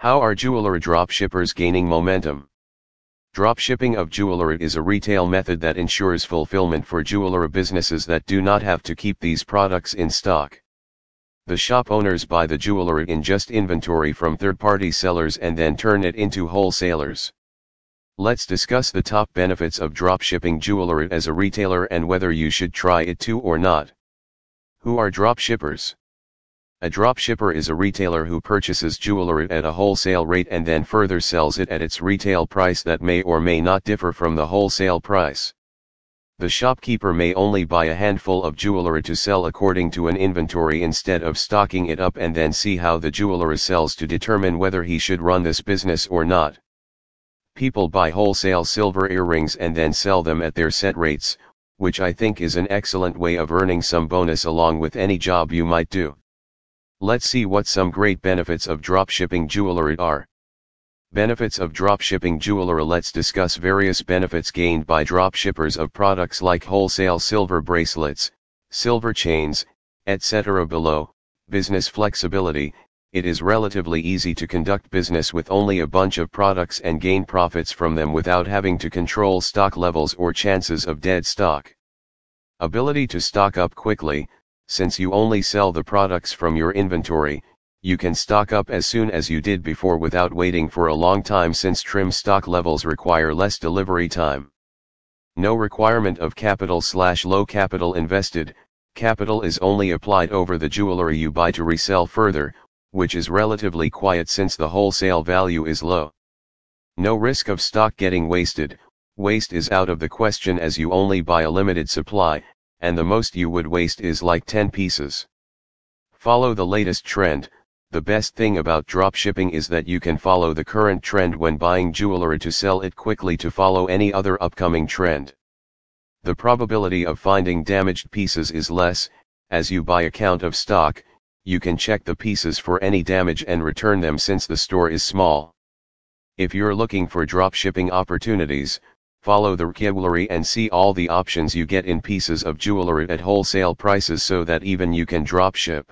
How are jewelry dropshippers gaining momentum? Dropshipping of jewelry is a retail method that ensures fulfillment for jewelry businesses that do not have to keep these products in stock. The shop owners buy the jewelry in just inventory from third-party sellers and then turn it into wholesalers. Let's discuss the top benefits of dropshipping jewelry as a retailer and whether you should try it too or not. Who are dropshippers? A dropshipper is a retailer who purchases jewelry at a wholesale rate and then further sells it at its retail price that may or may not differ from the wholesale price. The shopkeeper may only buy a handful of jewelry to sell according to an inventory instead of stocking it up and then see how the jewelry sells to determine whether he should run this business or not. People buy wholesale silver earrings and then sell them at their set rates, which I think is an excellent way of earning some bonus along with any job you might do. Let's see what some great benefits of dropshipping jewelry are. Benefits of dropshipping jewelry Let's discuss various benefits gained by dropshippers of products like wholesale silver bracelets, silver chains, etc. below. Business flexibility, it is relatively easy to conduct business with only a bunch of products and gain profits from them without having to control stock levels or chances of dead stock. Ability to stock up quickly, since you only sell the products from your inventory, you can stock up as soon as you did before without waiting for a long time since trim stock levels require less delivery time. No requirement of capital slash low capital invested, capital is only applied over the jewelry you buy to resell further, which is relatively quiet since the wholesale value is low. No risk of stock getting wasted, waste is out of the question as you only buy a limited supply, and the most you would waste is like 10 pieces. Follow the latest trend, the best thing about dropshipping is that you can follow the current trend when buying jewelry to sell it quickly to follow any other upcoming trend. The probability of finding damaged pieces is less, as you buy a count of stock, you can check the pieces for any damage and return them since the store is small. If you're looking for dropshipping opportunities, follow the vocabulary and see all the options you get in pieces of jewelry at wholesale prices so that even you can dropship.